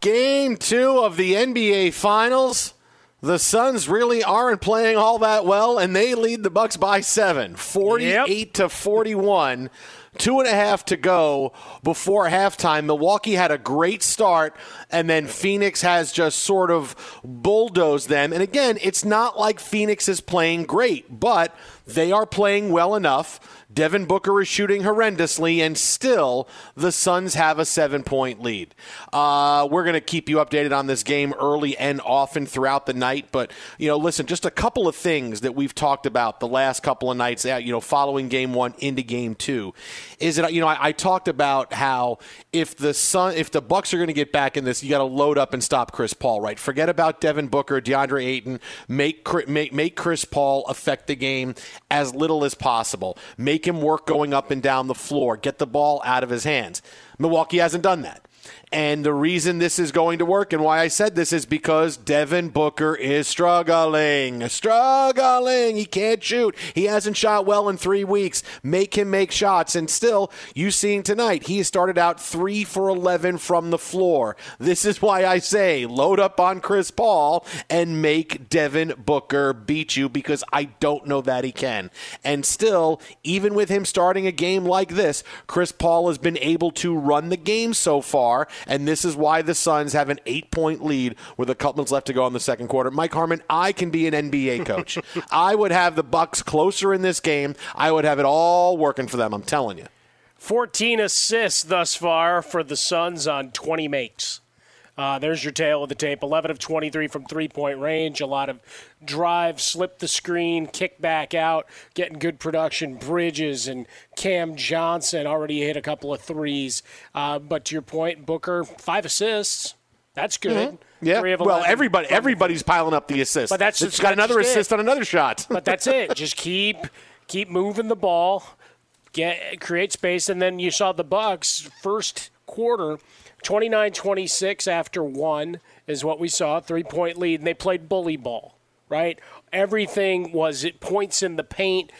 Game two of the NBA Finals. The Suns really aren't playing all that well, and they lead the Bucks by seven, 48 yep. to 41. Two and a half to go before halftime. Milwaukee had a great start, and then Phoenix has just sort of bulldozed them. And again, it's not like Phoenix is playing great, but they are playing well enough Devin Booker is shooting horrendously, and still the Suns have a seven point lead. Uh, we're going to keep you updated on this game early and often throughout the night. But, you know, listen, just a couple of things that we've talked about the last couple of nights, uh, you know, following game one into game two is that, you know, I, I talked about how if the Sun, if the Bucks are going to get back in this, you got to load up and stop Chris Paul, right? Forget about Devin Booker, DeAndre Ayton, make, make, make Chris Paul affect the game as little as possible. Make him work going up and down the floor, get the ball out of his hands. Milwaukee hasn't done that. And the reason this is going to work and why I said this is because Devin Booker is struggling. Struggling. He can't shoot. He hasn't shot well in three weeks. Make him make shots. And still, you seen tonight, he started out three for 11 from the floor. This is why I say load up on Chris Paul and make Devin Booker beat you because I don't know that he can. And still, even with him starting a game like this, Chris Paul has been able to run the game so far, and this is why the Suns have an eight point lead with a couple minutes left to go in the second quarter. Mike Harmon, I can be an NBA coach. I would have the Bucks closer in this game. I would have it all working for them. I'm telling you. 14 assists thus far for the Suns on 20 makes. Uh, there's your tale of the tape. 11 of 23 from three point range. A lot of drive, slip the screen, kick back out, getting good production. Bridges and Cam Johnson already hit a couple of threes. Uh, but to your point, Booker, five assists. That's good. Mm-hmm. Yeah. Well, everybody everybody's piling up the assists. But that's it's got another assist it. on another shot. but that's it. Just keep keep moving the ball, get create space, and then you saw the Bucks first quarter 29 26 after one is what we saw, three point lead, and they played bully ball, right? Everything was it points in the paint,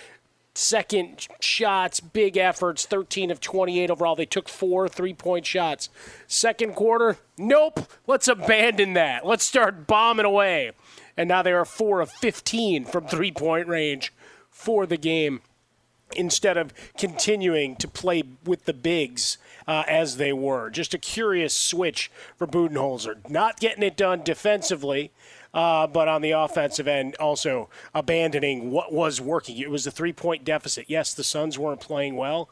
second shots, big efforts, 13 of 28 overall. They took four three point shots. Second quarter, nope, let's abandon that. Let's start bombing away. And now they are four of 15 from three point range for the game instead of continuing to play with the bigs uh, as they were. Just a curious switch for Budenholzer. Not getting it done defensively. Uh, but on the offensive end, also abandoning what was working. It was a three point deficit. Yes, the Suns weren't playing well,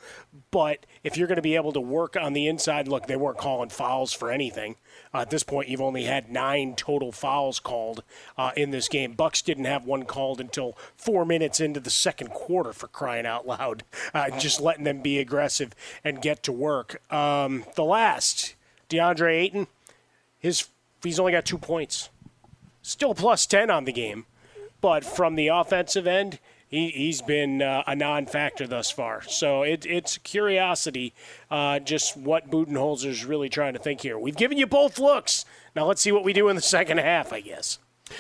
but if you're going to be able to work on the inside, look, they weren't calling fouls for anything. Uh, at this point, you've only had nine total fouls called uh, in this game. Bucks didn't have one called until four minutes into the second quarter. For crying out loud, uh, just letting them be aggressive and get to work. Um, the last, DeAndre Ayton, his he's only got two points, still plus ten on the game, but from the offensive end he, has been uh, a non-factor thus far. So it, it's curiosity, uh, just what Budenholzer is really trying to think here. We've given you both looks. Now let's see what we do in the second half, I guess.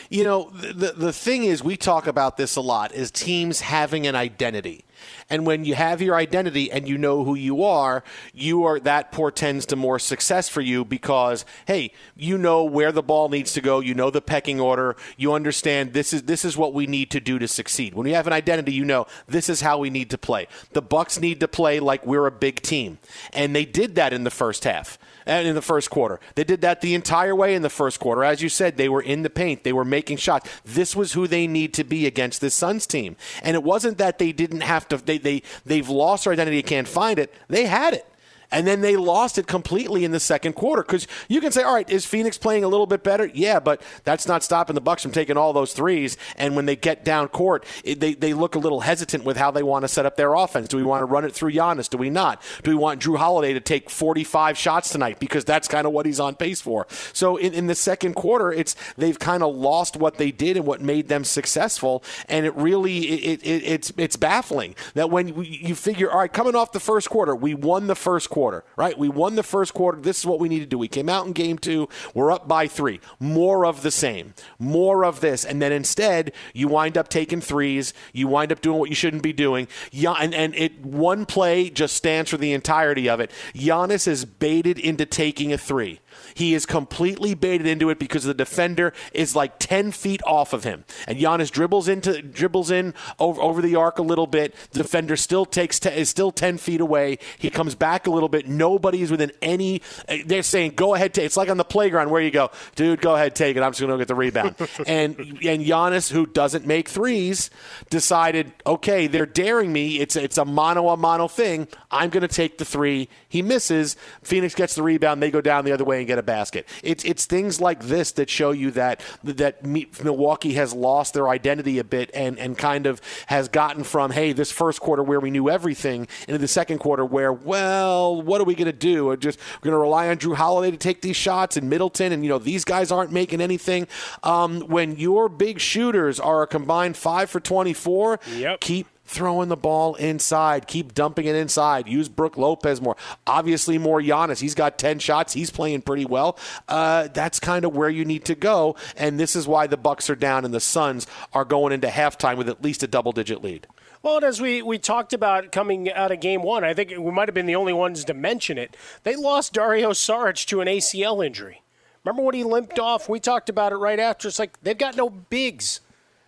You know, the the thing is, we talk about this a lot: is teams having an identity. And when you have your identity and you know who you are, you are that portends to more success for you because hey, you know where the ball needs to go, you know the pecking order, you understand this is this is what we need to do to succeed. When you have an identity, you know this is how we need to play. The Bucks need to play like we're a big team. And they did that in the first half in the first quarter. They did that the entire way in the first quarter. As you said, they were in the paint, they were making shots. This was who they need to be against this Suns team. And it wasn't that they didn't have to they they they've lost their identity, can't find it. They had it and then they lost it completely in the second quarter. Because you can say, all right, is Phoenix playing a little bit better? Yeah, but that's not stopping the Bucks from taking all those threes. And when they get down court, it, they they look a little hesitant with how they want to set up their offense. Do we want to run it through Giannis? Do we not? Do we want Jrue Holiday to take 45 shots tonight because that's kind of what he's on pace for? So in, in the second quarter, it's they've kind of lost what they did and what made them successful, and it really it, it, it's it's baffling that when you figure, all right, coming off the first quarter, we won the first quarter right? We won the first quarter. This is what we need to do. We came out in game two. We're up by three. More of the same. More of this. And then instead, you wind up taking threes. You wind up doing what you shouldn't be doing. And, and it one play just stands for the entirety of it. Giannis is baited into taking a three. He is completely baited into it because the defender is like 10 feet off of him. And Giannis dribbles into dribbles in over, over the arc a little bit. The defender still takes te- is still 10 feet away. He comes back a little bit. Nobody is within any. They're saying, "Go ahead, take." It's like on the playground where you go, "Dude, go ahead, take it. I'm just going to get the rebound." and and Giannis, who doesn't make threes, decided, "Okay, they're daring me. It's it's a mono a mono thing. I'm going to take the three. He misses. Phoenix gets the rebound. They go down the other way and get a basket. It's it's things like this that show you that that Milwaukee has lost their identity a bit and and kind of has gotten from hey this first quarter where we knew everything into the second quarter where well what are we going to do? We're just we're going to rely on Jrue Holiday to take these shots and Middleton and you know these guys aren't making anything. Um, when your big shooters are a combined five for twenty four, yep. keep throwing the ball inside. Keep dumping it inside. Use Brook Lopez more. Obviously, more Giannis. He's got 10 shots. He's playing pretty well. Uh, that's kind of where you need to go. And this is why the Bucks are down and the Suns are going into halftime with at least a double digit lead. Well, as we, we talked about coming out of game one, I think we might have been the only ones to mention it. They lost Dario Saric to an ACL injury. Remember when he limped off? We talked about it right after. It's like they've got no bigs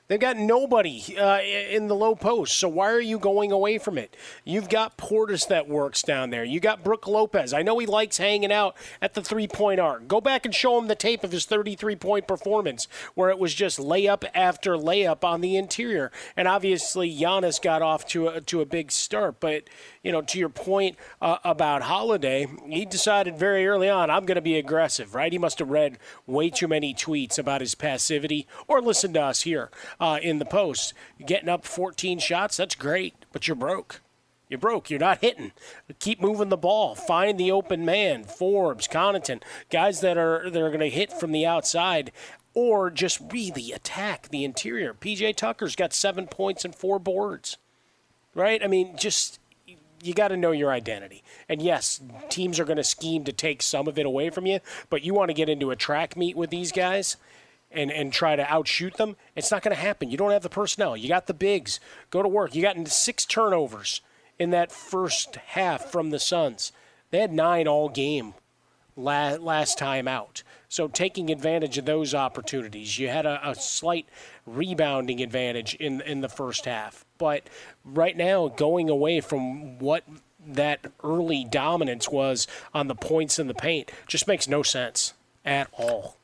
They've got nobody uh, in the low post, so why are you going away from it? You've got Portis that works down there. You got Brook Lopez. I know he likes hanging out at the three point arc. Go back and show him the tape of his 33 point performance where it was just layup after layup on the interior. And obviously, Giannis got off to a, to a big start. But, you know, to your point uh, about Holiday, he decided very early on, I'm going to be aggressive, right? He must have read way too many tweets about his passivity or listened to us here uh, in the post. Getting up 14 shots, that's great, but you're broke. You're broke. You're not hitting. Keep moving the ball. Find the open man. Forbes, Connaughton, guys that are that are going to hit from the outside, or just really attack the interior. PJ Tucker's got seven points and four boards. Right? I mean, just you got to know your identity. And yes, teams are going to scheme to take some of it away from you, but you want to get into a track meet with these guys and, and try to outshoot them, it's not going to happen. You don't have the personnel. You got the bigs. Go to work. You got six turnovers in that first half from the Suns. They had nine all game last, last time out. So taking advantage of those opportunities, you had a, a slight rebounding advantage in in the first half. But right now, going away from what that early dominance was on the points in the paint just makes no sense at all.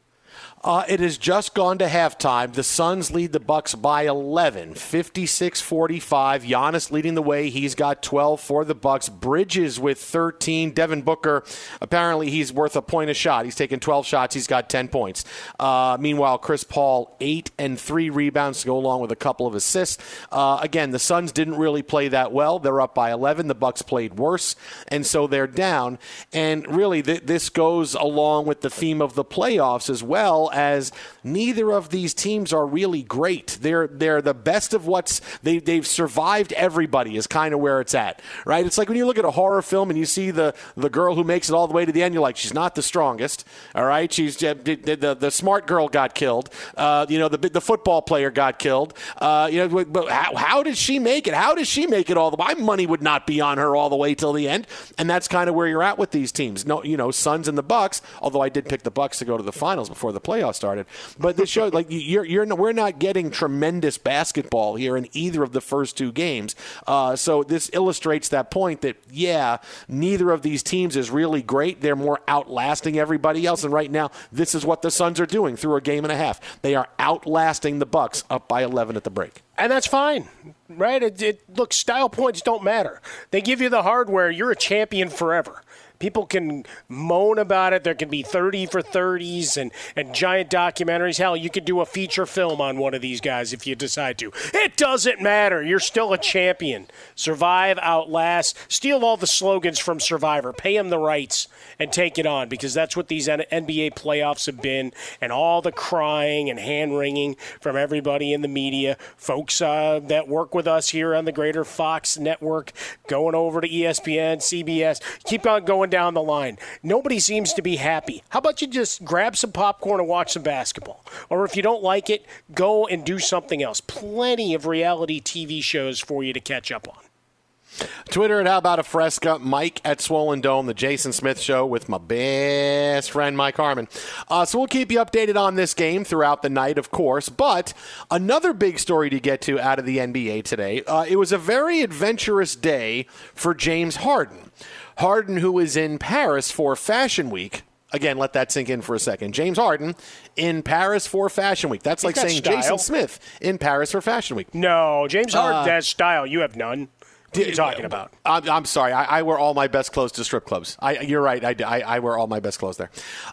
Uh, it has just gone to halftime. The Suns lead the Bucks by 11, 56-45. Giannis leading the way. He's got 12 for the Bucks. Bridges with 13. Devin Booker, apparently he's worth a point a shot. He's taken 12 shots. He's got 10 points. Uh, meanwhile, Chris Paul, 8 and 3 rebounds to go along with a couple of assists. Uh, again, the Suns didn't really play that well. They're up by 11. The Bucks played worse, and so they're down. And really, th- this goes along with the theme of the playoffs as well as neither of these teams are really great. They're they're the best of what's they they've survived everybody is kind of where it's at. Right? It's like when you look at a horror film and you see the the girl who makes it all the way to the end, you're like, she's not the strongest. All right, she's the the, the smart girl got killed. Uh, you know, the the football player got killed. Uh, you know, but how, how did she make it? How does she make it all the way? My money would not be on her all the way till the end. And that's kind of where you're at with these teams. No, you know, Suns and the Bucks. Although I did pick the Bucks to go to the finals before the playoffs started. But this show, like you're, you're, we're not getting tremendous basketball here in either of the first two games. Uh, so this illustrates that point that yeah, neither of these teams is really great. They're more outlasting everybody else, and right now this is what the Suns are doing through a game and a half. They are outlasting the Bucks up by 11 at the break. And that's fine, right? It, it, look, style points don't matter. They give you the hardware. You're a champion forever. People can moan about it. There can be 30 for 30s and, and giant documentaries. Hell, you could do a feature film on one of these guys if you decide to. It doesn't matter. You're still a champion. Survive, outlast, steal all the slogans from Survivor, pay them the rights, and take it on because that's what these NBA playoffs have been. And all the crying and hand wringing from everybody in the media, folks uh, that work with us here on the Greater Fox Network, going over to ESPN, CBS, keep on going down the line. Nobody seems to be happy. How about you just grab some popcorn and watch some basketball? Or if you don't like it, go and do something else. Plenty of reality TV shows for you to catch up on. Twitter at How About a Fresca, Mike at Swollen Dome, the Jason Smith Show with my best friend Mike Harmon. Uh, so we'll keep you updated on this game throughout the night, of course. But another big story to get to out of the NBA today. Uh, it was a very adventurous day for James Harden. Harden, who is in Paris for Fashion Week. Again, let that sink in for a second. James Harden in Paris for Fashion Week. That's like saying style. Jason Smith in Paris for Fashion Week. No, James Harden uh, has style. You have none. What are you talking about? I'm, I'm sorry. I, I, wear all my best clothes to strip clubs. I, you're right. I, I, I, wear all my best clothes there.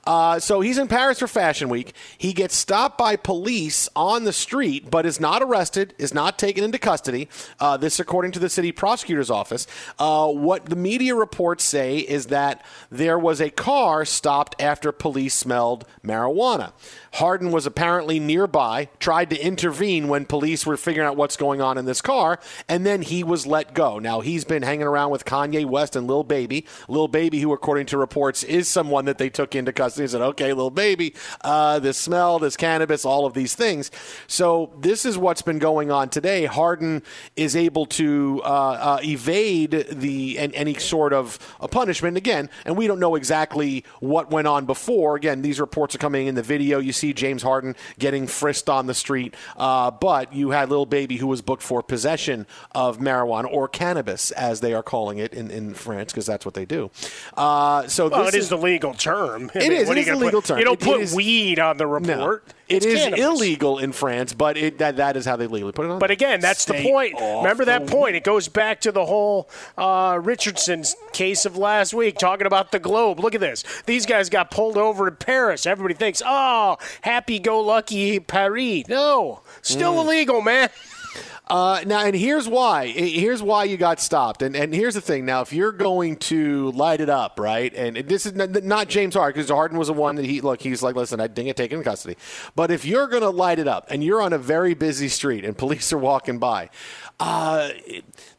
Uh, so he's in Paris for Fashion Week. He gets stopped by police on the street, but is not arrested, is not taken into custody. Uh, this, according to the city prosecutor's office. Uh, what the media reports say is that there was a car stopped after police smelled marijuana. Harden was apparently nearby, tried to intervene when police were figuring out what's going on in this car, and then he was let go. Now, he's been hanging around with Kanye West and Lil Baby. Lil Baby, who, according to reports, is someone that they took into custody and said, okay, Lil Baby, uh, this smell, this cannabis, all of these things. So, this is what's been going on today. Harden is able to uh, uh, evade the any sort of punishment again, and we don't know exactly what went on before. Again, these reports are coming in the video. You see James Harden getting frisked on the street, uh, but you had Lil Baby who was booked for possession of marijuana or cannabis, as they are calling it in, in France, because that's what they do. Uh, so well, this it is, is the legal term. I it mean, is. It is the legal put, term. You don't it, put it is, weed on the report. No. It it's cannabis. illegal in France, but it, that that is how they legally put it on. But again, that's Stay the point. Remember that the point. It goes back to the whole uh, Richardson's case of last week, talking about the globe. Look at this. These guys got pulled over in Paris. Everybody thinks, oh, happy-go-lucky Paris. No, still Mm. illegal, man. Uh, now, and here's why. Here's why you got stopped. And and here's the thing. Now, if you're going to light it up, right? And this is not, James Harden because Harden was the one that he look. He's like, listen, I didn't get taken in custody. But if you're going to light it up and you're on a very busy street and police are walking by, uh,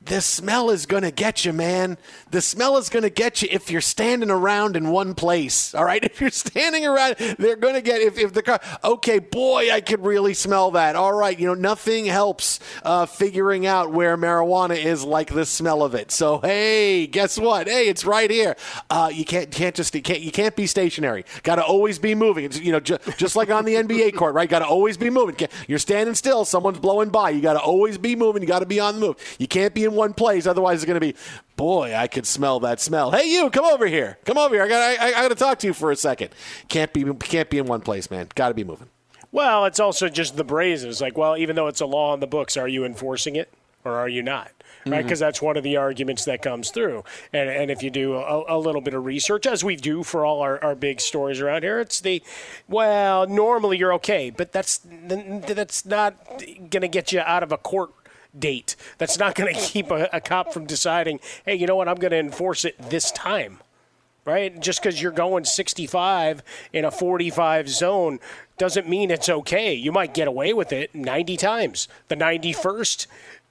the smell is going to get you, man. The smell is going to get you if you're standing around in one place. All right. If you're standing around, they're going to get, if, if the car, okay, boy, I could really smell that. All right. You know, nothing helps uh, figuring out where marijuana is like the smell of it. So, hey, guess what? Hey, it's right here. Uh, you can't, can't just, you can't, you can't be stationary. Got to always be moving. It's, you know, ju- just like on the NBA court, right? Got to always be moving. You're standing still. Someone's blowing by. You got to always be moving. You got to be on the move. You can't be in one place. Otherwise, it's going to be, boy, I could smell that smell. Hey, you, come over here. Come over here. I got, I, I got to talk to you for a second. Can't be, can't be in one place, man. Got to be moving. Well, it's also just the brazen. It's like, well, even though it's a law in the books, are you enforcing it or are you not? Right, because Mm-hmm. that's one of the arguments that comes through. And, and if you do a, a little bit of research, as we do for all our, our big stories around here, it's the well, normally you're okay, but that's that's not going to get you out of a court date. That's not going to keep a, a cop from deciding, hey, you know what, I'm going to enforce it this time right? Just because you're going 65 in a 45 zone doesn't mean it's okay. You might get away with it 90 times. The 91st,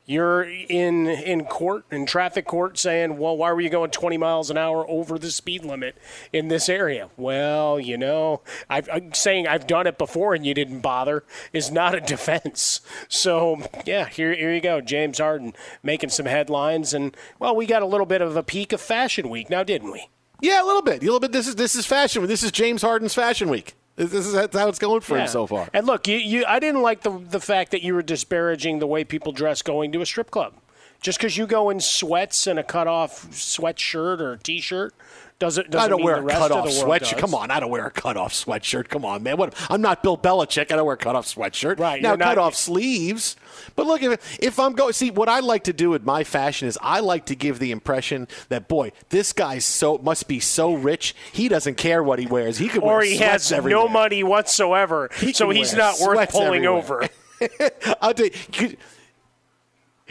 you're in in court in traffic court saying, "Well, why were you going 20 miles an hour over the speed limit in this area?" Well, you know, i am saying I've done it before and you didn't bother is not a defense. So yeah, here here you go, James Harden making some headlines, and well, we got a little bit of a peek of Fashion Week now, didn't we? Yeah, a little bit. A little bit. This is this is fashion. This is James Harden's Fashion Week. This is how it's going for Yeah. him so far. And look, you, you, I didn't like the the fact that you were disparaging the way people dress going to a strip club. Just because you go in sweats and a cut off sweatshirt or t shirt doesn't doesn't I don't mean wear the a cut of off sweatshirt. does. Come on, I don't wear a cut off sweatshirt. Come on, man. What? I'm not Bill Belichick. I don't wear cut off sweatshirt. Right, now, not- cut off sleeves. But look, if, if I'm going, see, what I like to do with my fashion is I like to give the impression that boy, this guy's so must be so rich. He doesn't care what he wears. He could Or he has everywhere. no money whatsoever, He so he's not worth pulling everywhere. over. I'll tell you.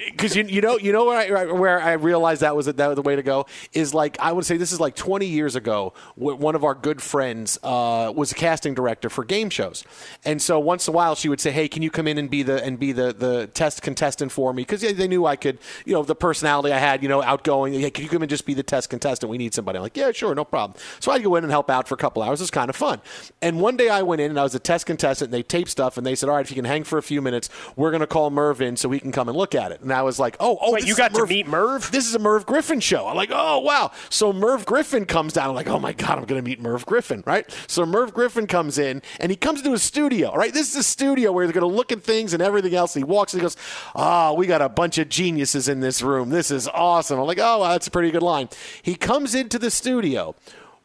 Because you, you know you know where I, where I realized that was that was the way to go is like I would say this is like 20 years ago. One of our good friends uh, was a casting director for game shows, and so once in a while she would say, "Hey, can you come in and be the and be the, the test contestant for me?" Because they knew I could, you know, the personality I had, you know, outgoing. Hey, can you come and just be the test contestant? We need somebody. I'm like, yeah, sure, no problem. So I'd go in and help out for a couple hours. It was kind of fun. And one day I went in and I was a test contestant. and They taped stuff and they said, "All right, if you can hang for a few minutes, we're going to call Merv in so he can come and look at it." And I was like, "Oh, oh, Wait, you got to meet Merv? This is a Merv Griffin show." I'm like, "Oh, wow!" So Merv Griffin comes down. I'm like, "Oh my god, I'm going to meet Merv Griffin!" Right? So Merv Griffin comes in and he comes into a studio. Right? This is a studio where they're going to look at things and everything else. And he walks and he goes, "Ah, we got a bunch of geniuses in this room. This is awesome." I'm like, "Oh, wow, that's a pretty good line." He comes into the studio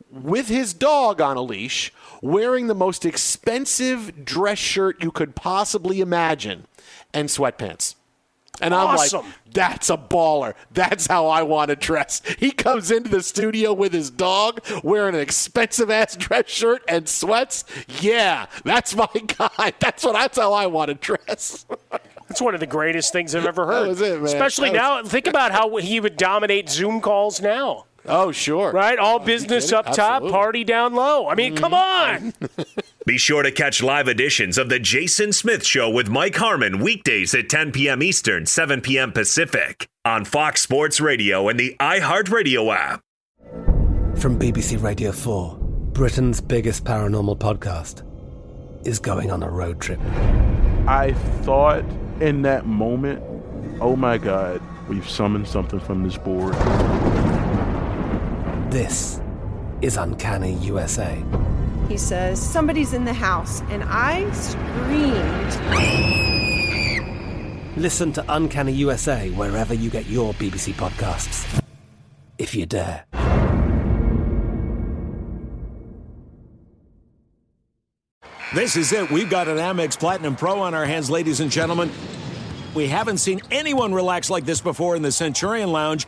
with his dog on a leash, wearing the most expensive dress shirt you could possibly imagine, and sweatpants. And I'm Awesome. like, that's a baller. That's how I want to dress. He comes into the studio with his dog wearing an expensive ass dress shirt and sweats. Yeah, that's my guy. That's what that's how I want to dress. That's one of the greatest things I've ever heard. it. Especially That now, think about how he would dominate Zoom calls now. Oh, sure. Right? All business up top, party down low. I mean, come on. Be sure to catch live editions of The Jason Smith Show with Mike Harmon weekdays at 10 p.m. Eastern, 7 p.m. Pacific on Fox Sports Radio and the iHeartRadio app. From BBC Radio 4, Britain's biggest paranormal podcast is going on a road trip. I thought in that moment, oh my God, we've summoned something from this board. This is Uncanny USA. He says, Somebody's in the house, and I screamed. Listen to Uncanny USA wherever you get your BBC podcasts, if you dare. This is it. We've got an Amex Platinum Pro on our hands, ladies and gentlemen. We haven't seen anyone relax like this before in the Centurion Lounge.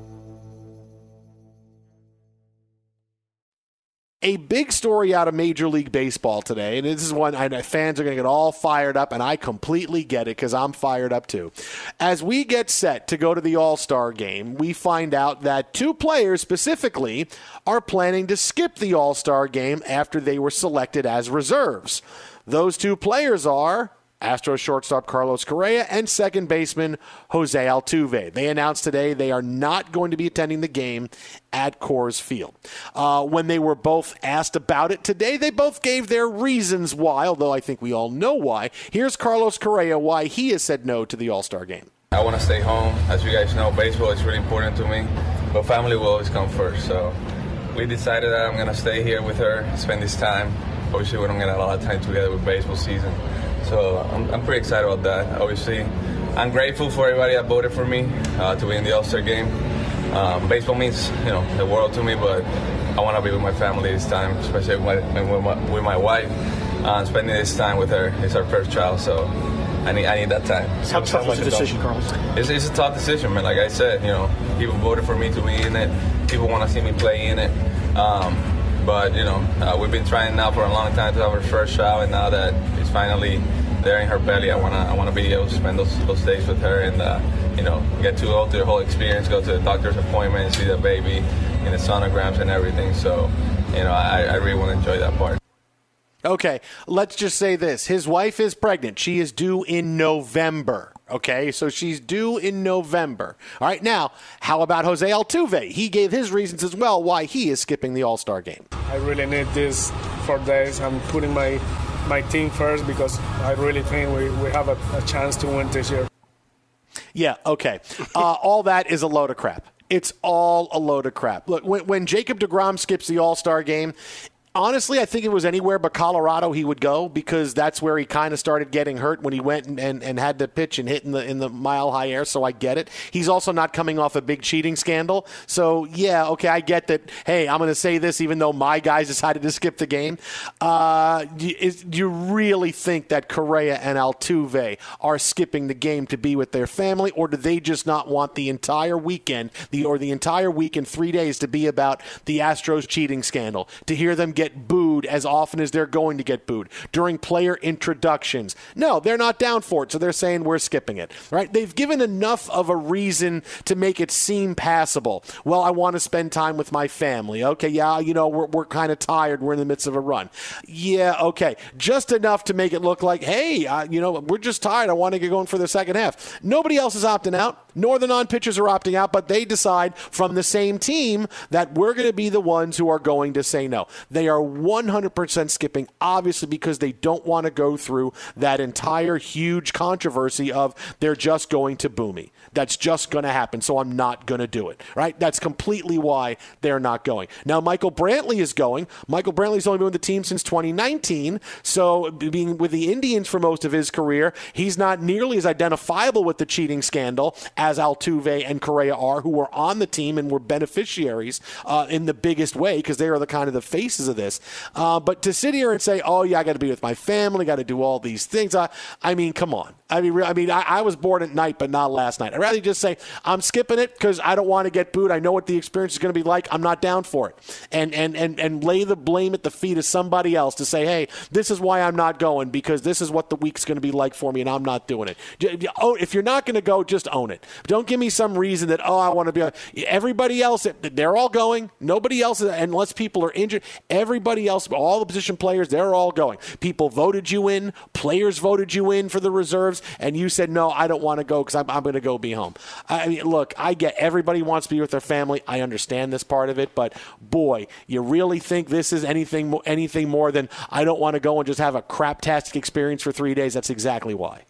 A big story out of Major League Baseball today, and this is one I know fans are going to get all fired up, and I completely get it because I'm fired up too. As we get set to go to the All Star game, we find out that two players specifically are planning to skip the All Star game after they were selected as reserves. Those two players are Astros shortstop Carlos Correa and second baseman Jose Altuve. They announced today they are not going to be attending the game at Coors Field. Uh, when they were both asked about it today, they both gave their reasons why, although I think we all know why. Here's Carlos Correa why he has said no to the All Star game. I want to stay home. As you guys know, baseball is really important to me, but family will always come first. So we decided that I'm going to stay here with her, spend this time. Obviously, we don't get a lot of time together with baseball season. So I'm, I'm pretty excited about that. Obviously, I'm grateful for everybody that voted for me uh, to be in the All Star game. Um, baseball means you know the world to me, but I want to be with my family this time, especially with my, with my, with my wife. Uh, spending this time with her. It's our first child, so I need I need that time. How tough is the decision, Carlos? It's, it's a tough decision, man. Like I said, you know, people voted for me to be in it. People want to see me play in it. Um, but you know, uh, we've been trying now for a long time to have our first child, and now that it's finally there in her belly, I wanna I wanna be able to spend those those days with her and uh, you know get to go through the whole experience, go to the doctor's appointment, see the baby, and the sonograms and everything. So you know, I, I really want to enjoy that part. Okay, let's just say this. His wife is pregnant. She is due in November. Okay, so she's due in November. All right, now, how about Jose Altuve? He gave his reasons as well why he is skipping the All Star game. I really need this four days. I'm putting my my team first because I really think we, we have a, a chance to win this year. Yeah, okay. Uh, all that is a load of crap. It's all a load of crap. Look, when, when Jacob DeGrom skips the All Star game, honestly, I think it was anywhere but Colorado he would go because that's where he kind of started getting hurt when he went and, and, and, had to pitch and hit in the in the mile high air. So I get it. He's also not coming off a big cheating scandal. So yeah, okay, I get that. Hey, I'm going to say this even though my guys decided to skip the game. Uh, is, do you really think that Correa and Altuve are skipping the game to be with their family, or do they just not want the entire weekend, the or the entire week in three days to be about the Astros cheating scandal? To hear them get booed as often as they're going to get booed during player introductions. No, they're not down for it, so they're saying we're skipping it. Right? They've given enough of a reason to make it seem passable. Well, I want to spend time with my family. Okay, yeah, you know, we're, we're kind of tired. We're in the midst of a run. Yeah, okay. Just enough to make it look like, hey, you know, we're just tired. I want to get going for the second half. Nobody else is opting out, nor the non pitchers are opting out, but they decide from the same team that we're going to be the ones who are going to say no. They are 100% skipping, obviously, because they don't want to go through that entire huge controversy of they're just going to boo me. That's just going to happen, so I'm not going to do it. Right? That's completely why they're not going. Now, Michael Brantley is going. Michael Brantley's only been with the team since 2019, so being with the Indians for most of his career, he's not nearly as identifiable with the cheating scandal as Altuve and Correa are, who were on the team and were beneficiaries uh, in the biggest way because they are the kind of the faces of this. Uh, but to sit here and say, "Oh yeah, I got to be with my family, got to do all these things," I, I mean, come on. I mean, I mean, I, I was born at night, but not last night. I'd rather just say I'm skipping it because I don't want to get booed. I know what the experience is going to be like. I'm not down for it, and and and and lay the blame at the feet of somebody else to say, "Hey, this is why I'm not going because this is what the week's going to be like for me, and I'm not doing it." Oh, if you're not going to go, just own it. Don't give me some reason that oh, I want to be. Everybody else, they're all going. Nobody else, unless people are injured. Everybody else, all the position players, they're all going. People voted you in. Players voted you in for the reserves and you said, no, I don't want to go because I'm, I'm going to go be home. I mean, look, I get everybody wants to be with their family. I understand this part of it, but boy, you really think this is anything, anything more than I don't want to go and just have a craptastic experience for three days? That's exactly why.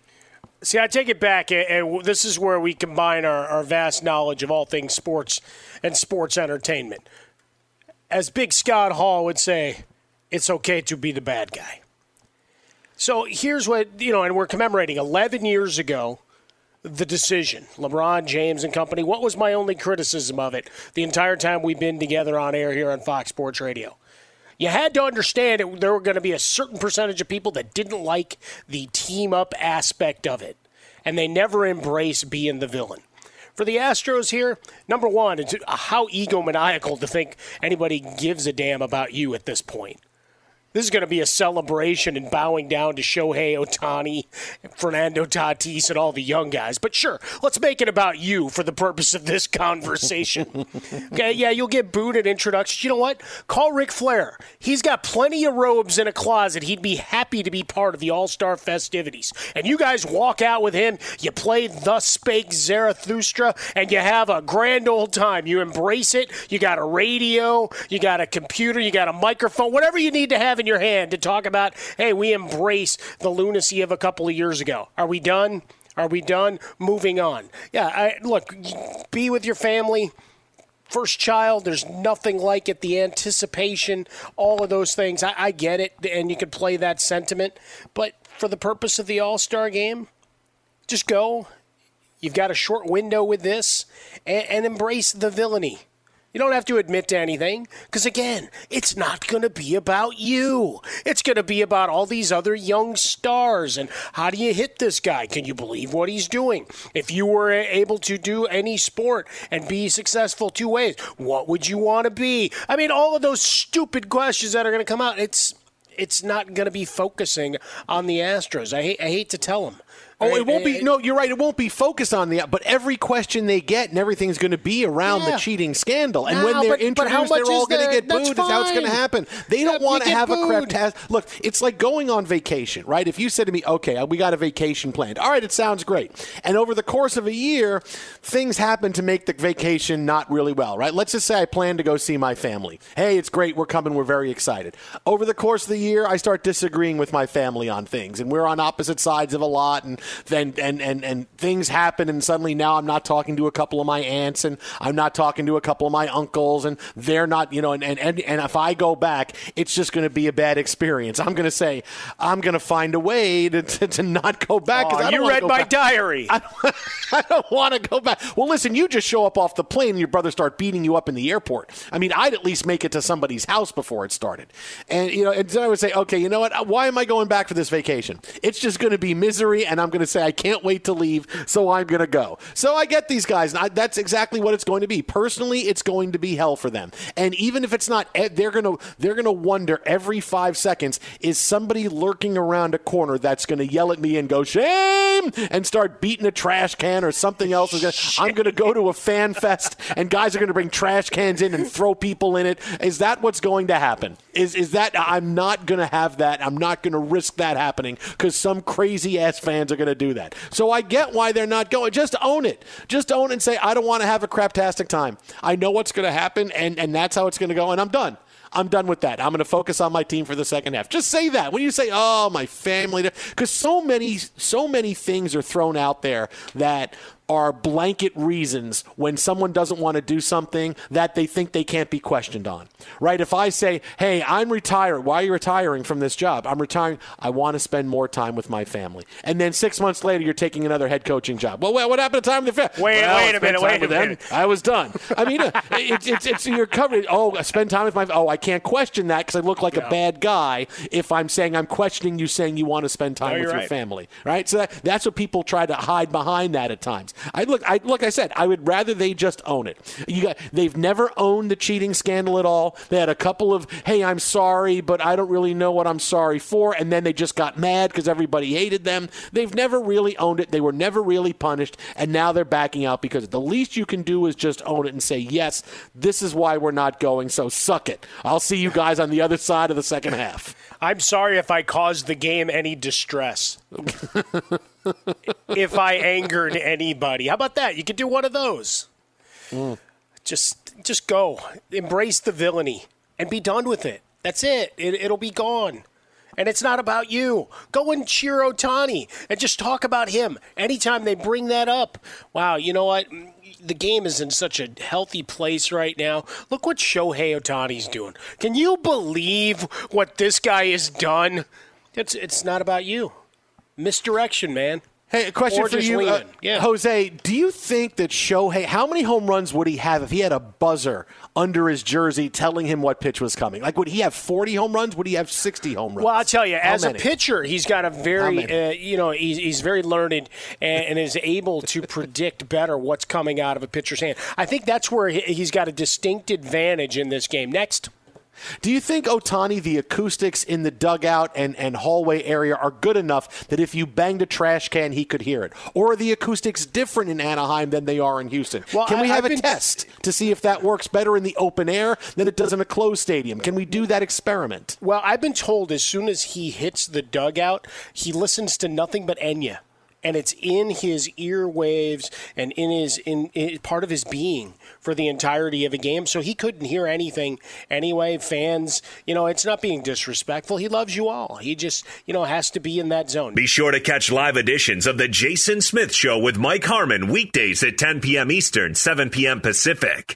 See, I take it back, and this is where we combine our, our vast knowledge of all things sports and sports entertainment. As Big Scott Hall would say, it's okay to be the bad guy. So here's what, you know, and we're commemorating 11 years ago the decision. LeBron James and company. What was my only criticism of it the entire time we've been together on air here on Fox Sports Radio? You had to understand it, there were going to be a certain percentage of people that didn't like the team up aspect of it, and they never embraced being the villain. For the Astros here, number one, how egomaniacal to think anybody gives a damn about you at this point. This is going to be a celebration and bowing down to Shohei Ohtani, Fernando Tatis, and all the young guys. But sure, let's make it about you for the purpose of this conversation. okay, yeah, you'll get booed at introductions. You know what? Call Ric Flair. He's got plenty of robes in a closet. He'd be happy to be part of the All Star festivities. And you guys walk out with him, you play Thus Spake Zarathustra, and you have a grand old time. You embrace it. You got a radio, you got a computer, you got a microphone, whatever you need to have in your hand to talk about, hey, we embrace the lunacy of a couple of years ago. Are we done? Are we done? Moving on. Yeah, I, look, be with your family. First child, there's nothing like it. The anticipation, all of those things. I, I get it, and you can play that sentiment. But for the purpose of the All Star game, just go. You've got a short window with this, and, and embrace the villainy You don't have to admit to anything because, again, it's not going to be about you. It's going to be about all these other young stars and how do you hit this guy? Can you believe what he's doing? If you were able to do any sport and be successful two ways, what would you want to be? I mean, all of those stupid questions that are going to come out, it's it's not going to be focusing on the Astros. I hate, I hate to tell them. Oh, it won't be. No, you're right. It won't be focused on the. But every question they get and everything's going to be around Yeah. the cheating scandal. And No, when they're but- but introduced, how much they're all going to get That's booed. Is how it's going to happen. They don't want to have a crap booed. task. Look, it's like going on vacation, right? If you said to me, "Okay, uh, we got a vacation planned," all right, it sounds great. And over the course of a year, things happen to make the vacation not really well, right? Let's just say I plan to go see my family. Hey, it's great. We're coming. We're very excited. Over the course of the year, I start disagreeing with my family on things, and we're on opposite sides of a lot, and then and and and things happen, and suddenly now I'm not talking to a couple of my aunts, and I'm not talking to a couple of my uncles, and they're not, you know, and and and, and if I go back, it's just going to be a bad experience. I'm going to say I'm going to find a way to, to, to not go back. Aw, you read my back. diary. I don't, I don't want to go back. Well, listen, you just show up off the plane and your brother start beating you up in the airport. I mean, I'd at least make it to somebody's house before it started. And, you know, and then I would say, okay, you know what? Why am I going back for this vacation? It's just going to be misery, and I'm going to say, I can't wait to leave, so I'm going to go. So I get these guys, and I, that's exactly what it's going to be. Personally, it's going to be hell for them. And even if it's not, eh, they're going to they're going to wonder every five seconds, is somebody lurking around a corner that's going to yell at me and go, shame, and start beating a trash can or something else. gonna- I'm going to go to a fan fest, and guys are going to bring trash cans in and throw people in it. Is that what's going to happen? Is is that I'm not going to have that? I'm not going to risk that happening because some crazy ass fans are going to do that. So I get why they're not going. Just own it. Just own it and say I don't want to have a craptastic time. I know what's going to happen, and and that's how it's going to go, and I'm done. I'm done with that. I'm going to focus on my team for the second half. Just say that when you say, "Oh, my family," because so many, so many things are thrown out there that are blanket reasons when someone doesn't want to do something that they think they can't be questioned on. Right? If I say, "Hey, I'm retired. Why are you retiring from this job?" I'm retiring. I want to spend more time with my family. And then six months later, you're taking another head coaching job. Well, what happened to time with the family? Wait, Well, wait a minute, wait a with them. minute. I was done. I mean, uh, it's it's it's you're covered. Oh, I spend time with my. Oh, I can't question that because I look like a bad guy if I'm saying I'm questioning you saying you want to spend time No, with your right. family, right? So that, that's what people try to hide behind that at times. I look, I look. I said I would rather they just own it. You got they've never owned the cheating scandal at all. They had a couple of hey, I'm sorry, but I don't really know what I'm sorry for, and then they just got mad because everybody hated them. They've never really owned it. They were never really punished, and now they're backing out because the least you can do is just own it and say yes, this is why we're not going. So suck it. I'll see you guys on the other side of the second half. I'm sorry if I caused the game any distress. if I angered anybody. How about that? You could do one of those. Just just go. Embrace the villainy and be done with it. That's it. it it'll be gone. And it's not about you. Go and cheer Otani and just talk about him anytime they bring that up. Wow, you know what? The game is in such a healthy place right now. Look what Shohei Otani's doing. Can you believe what this guy has done? It's it's not about you. Misdirection, man. Hey, a question Or for you, uh. Yeah. Jose. Do you think that Shohei, how many home runs would he have if he had a buzzer under his jersey telling him what pitch was coming? Like, would he have 40 home runs? Would he have 60 home runs? Well, I'll tell you, How as a pitcher, he's got a very, uh, you know, he's, he's very learned and, and is able to predict better what's coming out of a pitcher's hand. I think that's where he's got a distinct advantage in this game. Next. Do you think Otani, the acoustics in the dugout and, and hallway area are good enough that if you banged a trash can, he could hear it? Or are the acoustics different in Anaheim than they are in Houston? Well, Can we I- have I've a test to see if that works better in the open air than it does in a closed stadium? Can we do that experiment? Well, I've been told as soon as he hits the dugout, he listens to nothing but Enya. And it's in his ear waves and in his in, in part of his being for the entirety of a game. So he couldn't hear anything anyway. Fans, you know, it's not being disrespectful. He loves you all. He just, you know, has to be in that zone. Be sure to catch live editions of The Jason Smith Show with Mike Harmon weekdays at 10 p.m. Eastern, 7 p.m. Pacific.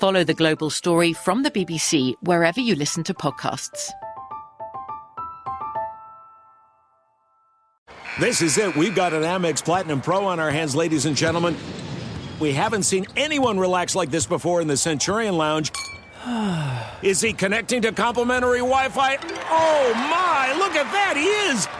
Follow The Global Story from the BBC wherever you listen to podcasts. This is it. We've got an Amex Platinum Pro on our hands, ladies and gentlemen. We haven't seen anyone relax like this before in the Centurion Lounge. Is he connecting to complimentary Wi Fi? Oh my, look at that, he is!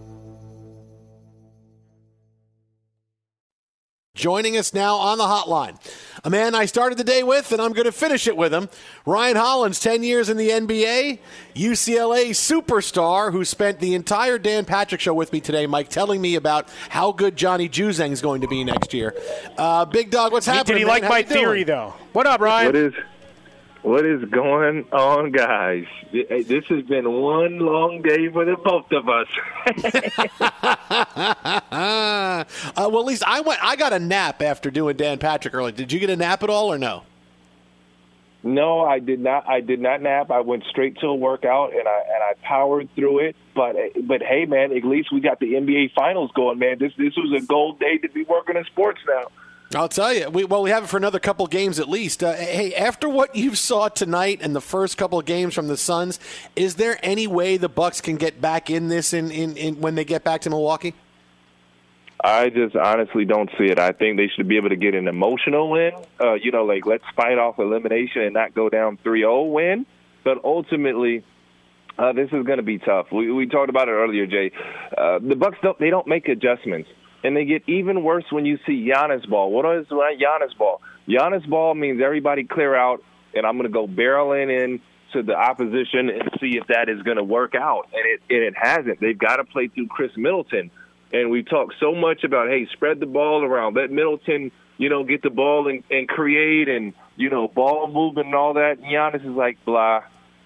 Joining us now on the hotline, a man I started the day with, and I'm going to finish it with him. Ryan Hollins, 10 years in the NBA, UCLA superstar who spent the entire Dan Patrick show with me today, Mike, telling me about how good Johnny Juzang is going to be next year. Uh, Big Dog, what's happening? Did he man? like How my you doing? theory, though? What up, Ryan? What is what is going on, guys? This has been one long day for the both of us. uh, well, at least I went. I got a nap after doing Dan Patrick early. Did you get a nap at all, or no? no, I did not. I did not nap. I went straight to a workout and I and I powered through it. But but hey, man, at least we got the NBA Finals going, man. This this was a gold day to be working in sports now. I'll tell you. We, well, we have it for another couple games at least. Uh, hey, after what you saw tonight and the first couple of games from the Suns, is there any way the Bucks can get back in this in, in, in when they get back to Milwaukee? I just honestly don't see it. I think they should be able to get an emotional win. Uh, you know, like let's fight off elimination and not go down 3-0 win. But ultimately, uh, this is going to be tough. We, we talked about it earlier, Jay. Uh, the Bucks don't they don't make adjustments, and they get even worse when you see Giannis ball. What is Giannis ball? Giannis ball means everybody clear out, and I'm going to go barreling in to the opposition and see if that is going to work out. And it and it hasn't. They've got to play through Khris Middleton, and we talk so much about hey, spread the ball around, let Middleton, you know, get the ball and, and create and you know ball movement and all that. Giannis is like blah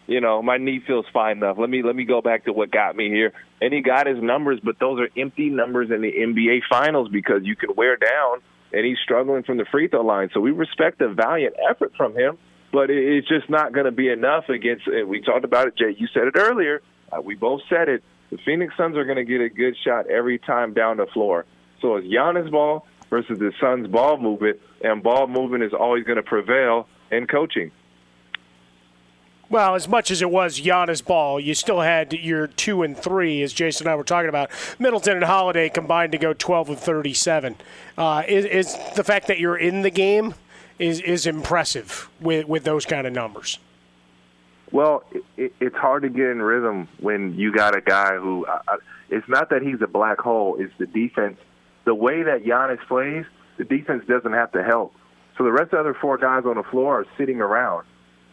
you know, my knee feels fine enough. Let me let me go back to what got me here. And he got his numbers, but those are empty numbers in the NBA Finals because you can wear down, and he's struggling from the free throw line. So we respect the valiant effort from him, but it's just not going to be enough against. And we talked about it, Jay. You said it earlier. Uh, we both said it. The Phoenix Suns are going to get a good shot every time down the floor. So it's Giannis' ball versus the Suns' ball movement, and ball movement is always going to prevail in coaching. Well, as much as it was Giannis ball, you still had your two and three, as Jason and I were talking about. Middleton and Holiday combined to go 12 and 37. Uh, is, is the fact that you're in the game is is impressive with with those kind of numbers. Well, it, it's hard to get in rhythm when you got a guy who. Uh, it's not that he's a black hole; it's the defense. The way that Giannis plays, the defense doesn't have to help. So the rest of the other four guys on the floor are sitting around.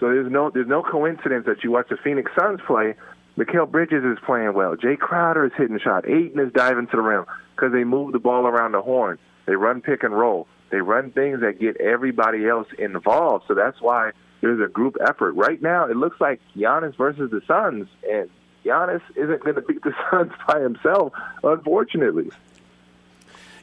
So there's no there's no coincidence that you watch the Phoenix Suns play. Mikal Bridges is playing well. Jae Crowder is hitting shot. Ayton is diving to the rim because they move the ball around the horn. They run pick and roll. They run things that get everybody else involved. So that's why there's a group effort. Right now, it looks like Giannis versus the Suns, and Giannis isn't going to beat the Suns by himself, unfortunately.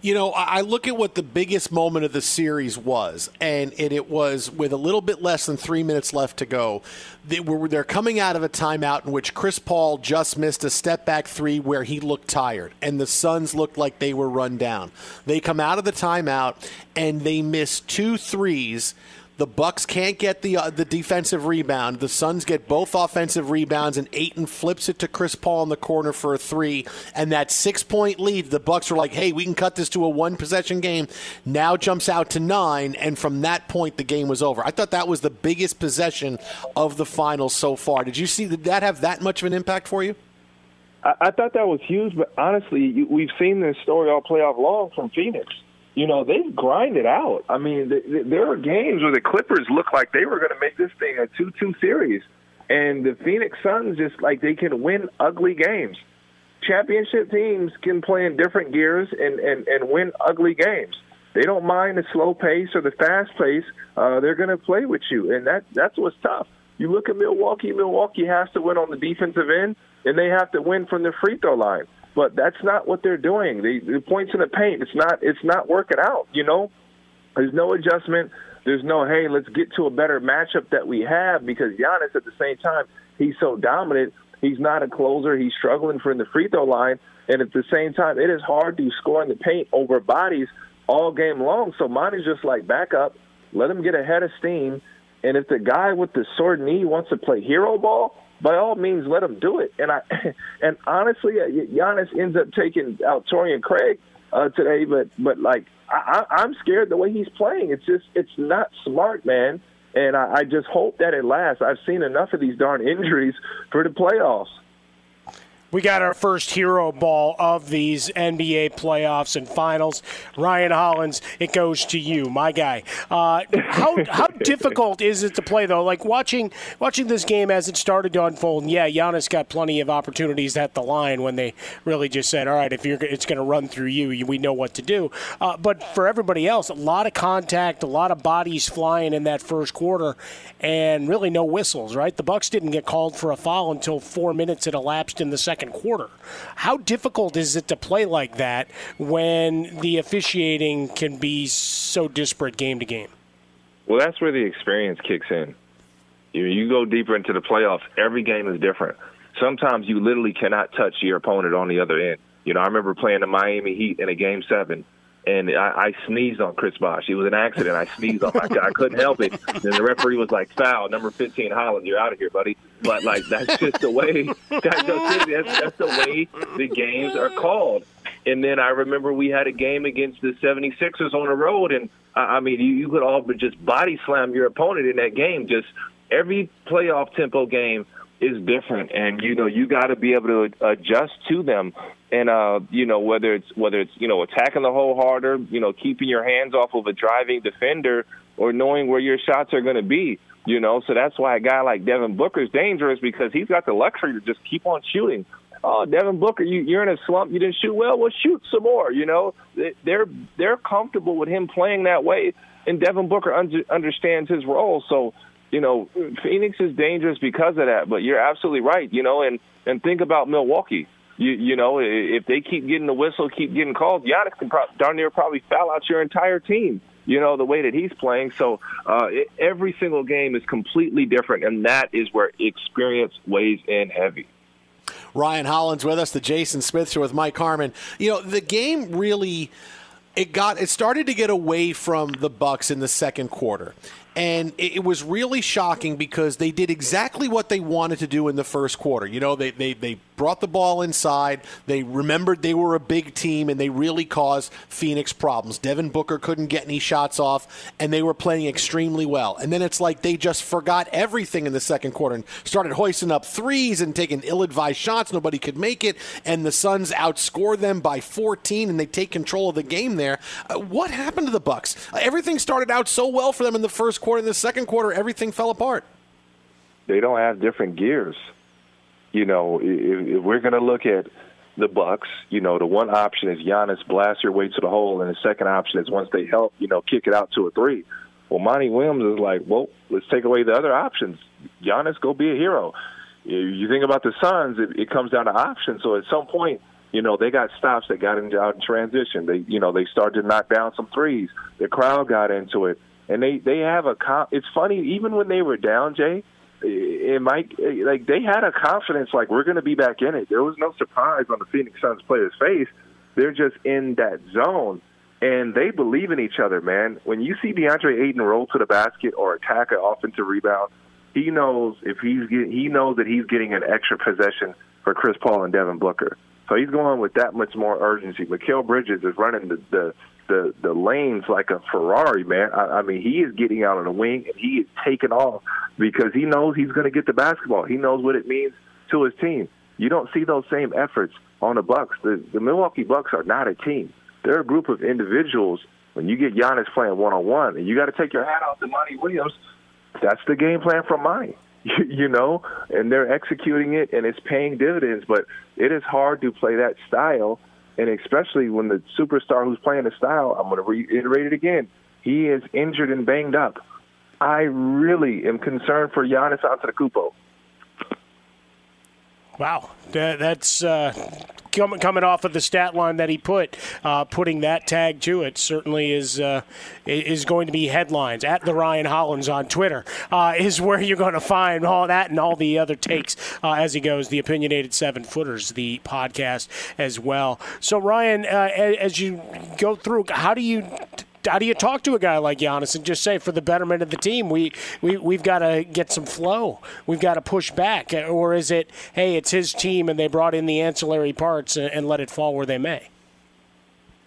You know, I look at what the biggest moment of the series was, and it, it was with a little bit less than three minutes left to go. They were, they're coming out of a timeout in which Chris Paul just missed a step back three where he looked tired, and the Suns looked like they were run down. They come out of the timeout and they miss two threes the Bucks can't get the uh, the defensive rebound. The Suns get both offensive rebounds, and Ayton flips it to Chris Paul in the corner for a three. And that six point lead, the Bucks were like, "Hey, we can cut this to a one possession game." Now jumps out to nine, and from that point, the game was over. I thought that was the biggest possession of the finals so far. Did you see did that have that much of an impact for you? I, I thought that was huge, but honestly, we've seen this story all playoff long from Phoenix you know, they've grinded out. I mean, th- th- there are games where the Clippers look like they were going to make this thing a 2 2 series. And the Phoenix Suns just like they can win ugly games. Championship teams can play in different gears and, and, and win ugly games. They don't mind the slow pace or the fast pace. Uh, they're going to play with you, and that that's what's tough. You look at Milwaukee. Milwaukee has to win on the defensive end, and they have to win from the free throw line but that's not what they're doing. The, the points in the paint, it's not it's not working out. You know, there's no adjustment. There's no hey, let's get to a better matchup that we have because Giannis at the same time he's so dominant. He's not a closer. He's struggling from the free throw line, and at the same time, it is hard to score in the paint over bodies all game long. So mine is just like back up, let him get ahead of steam, and if the guy with the sword knee wants to play hero ball, by all means, let him do it. And I, and honestly, uh, Giannis ends up taking out Torrey Craig uh, today, but but like I, I'm scared the way he's playing. It's just it's not smart, man. And I, I just hope that it lasts. I've seen enough of these darn injuries for the playoffs. We got our first hero ball of these NBA playoffs and finals. Ryan Hollins, it goes to you, my guy. Uh, how how difficult is it to play though? Like watching watching this game as it started to unfold. And yeah, Giannis got plenty of opportunities at the line when they really just said, "All right, if you're it's going to run through you, we know what to do." Uh, but for everybody else, a lot of contact, a lot of bodies flying in that first quarter, and really no whistles. Right, the Bucks didn't get called for a foul until four minutes had elapsed in the second second quarter. How difficult is it to play like that when the officiating can be so disparate game to game? Well, that's where the experience kicks in. You, you go deeper into the playoffs, every game is different. Sometimes you literally cannot touch your opponent on the other end. You know, I remember playing the Miami Heat in a game seven and I, I sneezed on Chris Bosh. It was an accident. I sneezed on guy. I couldn't help it. And the referee was like, "Foul, number 15, Holland. You're out of here, buddy." But like that's just the way. That's, that's the way the games are called. And then I remember we had a game against the 76ers on the road, and I mean, you, you could all but just body slam your opponent in that game. Just every playoff tempo game is different, and you know you got to be able to adjust to them. And uh, you know whether it's whether it's you know attacking the hole harder, you know keeping your hands off of a driving defender, or knowing where your shots are going to be. You know, so that's why a guy like Devin Booker is dangerous because he's got the luxury to just keep on shooting. Oh, Devin Booker, you, you're in a slump. You didn't shoot well. Well, shoot some more. You know, they're they're comfortable with him playing that way, and Devin Booker un- understands his role. So you know, Phoenix is dangerous because of that. But you're absolutely right. You know, and and think about Milwaukee. You you know, if they keep getting the whistle, keep getting called, Giannis can pro- darn near probably foul out your entire team. You know the way that he's playing. So uh, it, every single game is completely different, and that is where experience weighs in heavy. Ryan Hollins with us, the Jason Smith Show with Mike Harmon. You know, the game really it got it started to get away from the Bucks in the second quarter and it, was really shocking because they did exactly what they wanted to do in the first quarter. You know, they, they, they brought the ball inside. They remembered they were a big team, and they really caused Phoenix problems. Devin Booker couldn't get any shots off, and they were playing extremely well. And then it's like they just forgot everything in the second quarter and started hoisting up threes and taking ill-advised shots. Nobody could make it, and the Suns outscore them by 14, and they take control of the game there. Uh, what happened to the Bucks? Everything started out so well for them in the first quarter. In the second quarter, everything fell apart. They don't have different gears you know, if, if we're going to look at the Bucks, you know, the one option is Giannis blast your way to the hole, and the second option is once they help, you know, kick it out to a three. Well, Monty Williams is like, well, let's take away the other options. Giannis, go be a hero. You think about the Suns, it, it comes down to options. So at some point, you know, they got stops that got into out in transition. They, you know, they started to knock down some threes. The crowd got into it, and they they have a. It's funny, even when they were down, Jay it might like they had a confidence like we're going to be back in it. There was no surprise on the Phoenix Suns players' face. They're just in that zone, and they believe in each other, man. When you see DeAndre Ayton roll to the basket or attack an offensive rebound, he knows if he's get, he knows that he's getting an extra possession for Chris Paul and Devin Booker. So he's going with that much more urgency. Mikal Bridges is running the, the the the lanes like a Ferrari, man. I, I mean, he is getting out on the wing and he is taking off because he knows he's going to get the basketball. He knows what it means to his team. You don't see those same efforts on the Bucks. The, the Milwaukee Bucks are not a team. They're a group of individuals. When you get Giannis playing one on one, and you got to take your hat off to Monty Williams, that's the game plan from Monty. you know, and they're executing it, and it's paying dividends. But it is hard to play that style and especially when the superstar who's playing the style, I'm going to reiterate it again, he is injured and banged up. I really am concerned for Giannis Antetokounmpo. Wow, that's uh, coming off of the stat line that he put, uh, putting that tag to it certainly is uh, is going to be headlines. At the Ryan Hollins on Twitter uh, is where you're going to find all that and all the other takes uh, as he goes. The opinionated seven footers, the podcast as well. So Ryan, uh, as you go through, how do you how do you talk to a guy like Giannis and just say, for the betterment of the team, we, we, we've got to get some flow. We've got to push back. Or is it, hey, it's his team and they brought in the ancillary parts and, and let it fall where they may?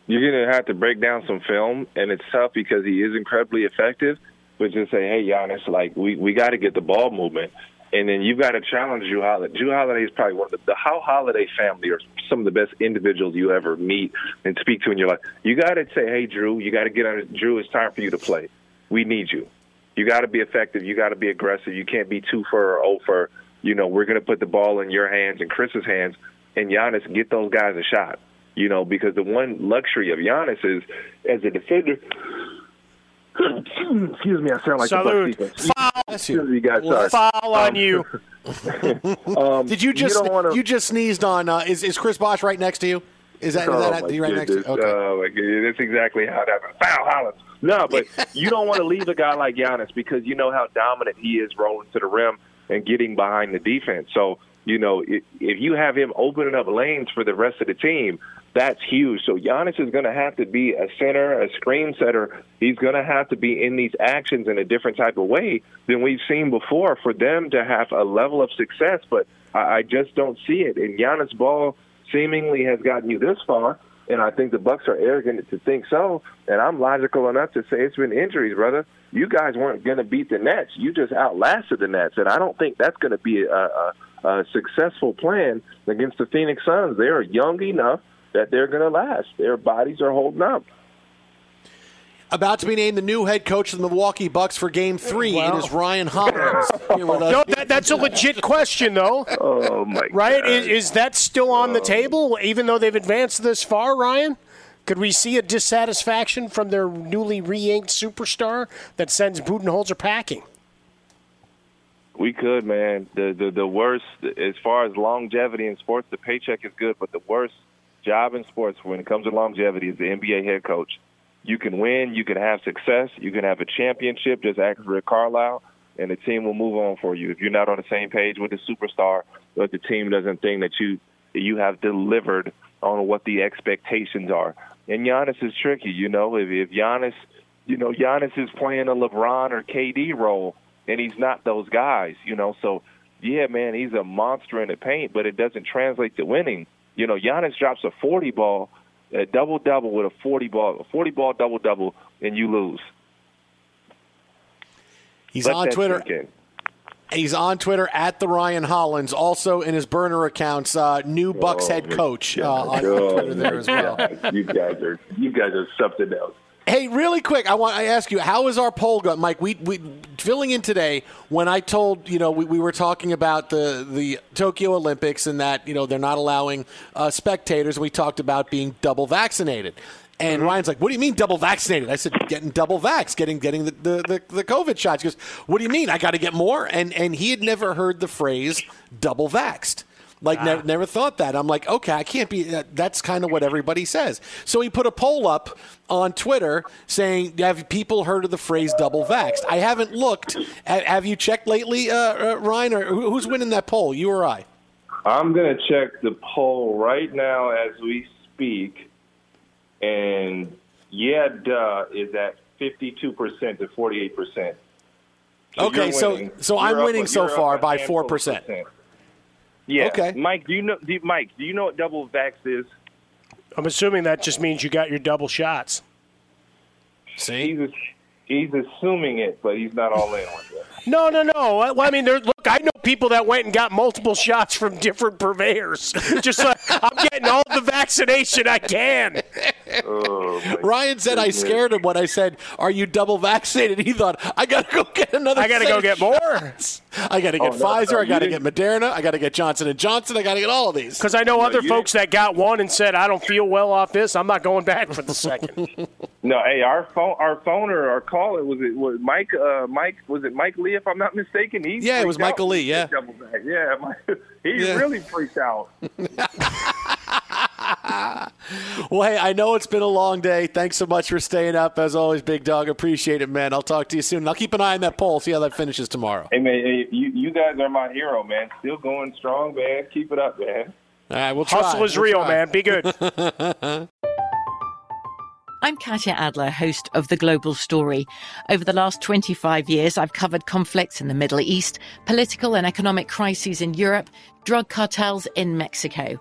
You're going to have to break down some film, and it's tough because he is incredibly effective. But just say, hey, Giannis, like, we, we got to get the ball movement and then you've got to challenge Jrue Holiday. Jrue Holiday is probably one of the, the How Holiday family are some of the best individuals you ever meet and speak to in your life. You got to say, hey, Jrue, you got to get on. Jrue, it's time for you to play. We need you. You got to be effective. You got to be aggressive. You can't be too for or over. You know, we're going to put the ball in your hands and Chris's hands, and Giannis get those guys a shot. You know, because the one luxury of Giannis is as a defender Excuse me, I sound like Salute. the Foul. Excuse me, guys. Sorry. Foul on um, you. um, Did you just you, wanna... you, just sneezed on? Uh, is is Chris Bosh right next to you? Is that, oh, is that you right next to you? Okay. Oh my goodness, that's exactly how that foul Hollins. No, but you don't want to leave a guy like Giannis because you know how dominant he is rolling to the rim and getting behind the defense. So you know if, if you have him opening up lanes for the rest of the team, that's huge. So Giannis is going to have to be a center, a screen setter. He's going to have to be in these actions in a different type of way than we've seen before for them to have a level of success. But I, I just don't see it. And Giannis' ball seemingly has gotten you this far. And I think the Bucks are arrogant to think so. And I'm logical enough to say it's been injuries, brother. You guys weren't going to beat the Nets. You just outlasted the Nets, and I don't think that's going to be a, a, a successful plan against the Phoenix Suns. They are young enough that they're going to last. Their bodies are holding up. About to be named the new head coach of the Milwaukee Bucks for Game Three. It is Ryan Hollins. here with us. No, that, that's a legit question, though. Oh my! Right? God. Is, is that still on the oh. table, even though they've advanced this far, Ryan? Could we see a dissatisfaction from their newly re-inked superstar that sends Budenholzer packing? We could, man. The, the the worst as far as longevity in sports, the paycheck is good, but the worst job in sports when it comes to longevity is the NBA head coach. You can win, you can have success, you can have a championship, just ask Rick Carlisle, and the team will move on for you. If you're not on the same page with the superstar, but the team doesn't think that you you have delivered on what the expectations are. And Giannis is tricky, you know. If if Giannis, you know, Giannis is playing a LeBron or KD role, and he's not those guys, you know. So yeah, man, he's a monster in the paint, but it doesn't translate to winning. You know, Giannis drops a 40 ball a double double with a forty ball, a forty ball double double, and you lose. He's Let on Twitter. He's on Twitter at the Ryan Hollins. Also in his burner accounts, uh, new Bucks Oh, head coach uh, on Oh, Twitter there as well. You guys are you guys are something else. Hey, really quick, I want I ask you, how is our poll going, Mike? We we filling in today when I told you know we, we were talking about the the Tokyo Olympics and that you know they're not allowing uh, spectators. We talked about being double vaccinated. And Ryan's like, "What do you mean double vaccinated?" I said, "Getting double vax, getting getting the, the, the, the COVID shots." He goes, "What do you mean? I got to get more?" And and he had never heard the phrase double vaxed. Like never, never thought that. I'm like, okay, I can't be. That, that's kind of what everybody says. So he put a poll up on Twitter saying, "Have people heard of the phrase double vaxxed?" I haven't looked. Ha- Have you checked lately, uh, uh, Ryan, or who's winning that poll? You or I? I'm gonna check the poll right now as we speak, and yeah, duh is at 52 percent to 48 percent. Okay, so- so I'm winning so far by 4%. Yeah. Okay. Mike, do you know? Do Mike, do you know what double vax is? I'm assuming that just means you got your double shots. See, he's he's assuming it, but he's not all in on it. No, no, no. Well, I mean, there, look, I know people that went and got multiple shots from different purveyors. Just like I'm getting all the vaccination I can. Oh, Ryan said I scared him when I said, "Are you double vaccinated?" He thought I got to go get another. I gotta go get of more. Shots. I got to get Oh, no, Pfizer. no, I got to get Moderna. I got to get Johnson and Johnson. I got to get all of these. Because I know other folks that got one and said, "I don't feel well off this. I'm not going back for the second. No, hey, our phone, our phoner, our caller was it was Mike? Uh, Mike was it Mike Lee? If I'm not mistaken, he Yeah, it was freaked out Michael Lee, yeah. said. Yeah, he Yeah. really freaked out. Well, hey, I know it's been a long day. Thanks so much for staying up. As always, Big Dog. Appreciate it, man. I'll talk to you soon. And I'll keep an eye on that poll, see how that finishes tomorrow. Hey man, hey, you you guys are my hero, man. Still going strong, man. Keep it up, man. All right, we'll try. Hustle is We'll real, try. man. Be good. I'm Katya Adler, host of The Global Story. Over the last 25 years, I've covered conflicts in the Middle East, political and economic crises in Europe, drug cartels in Mexico.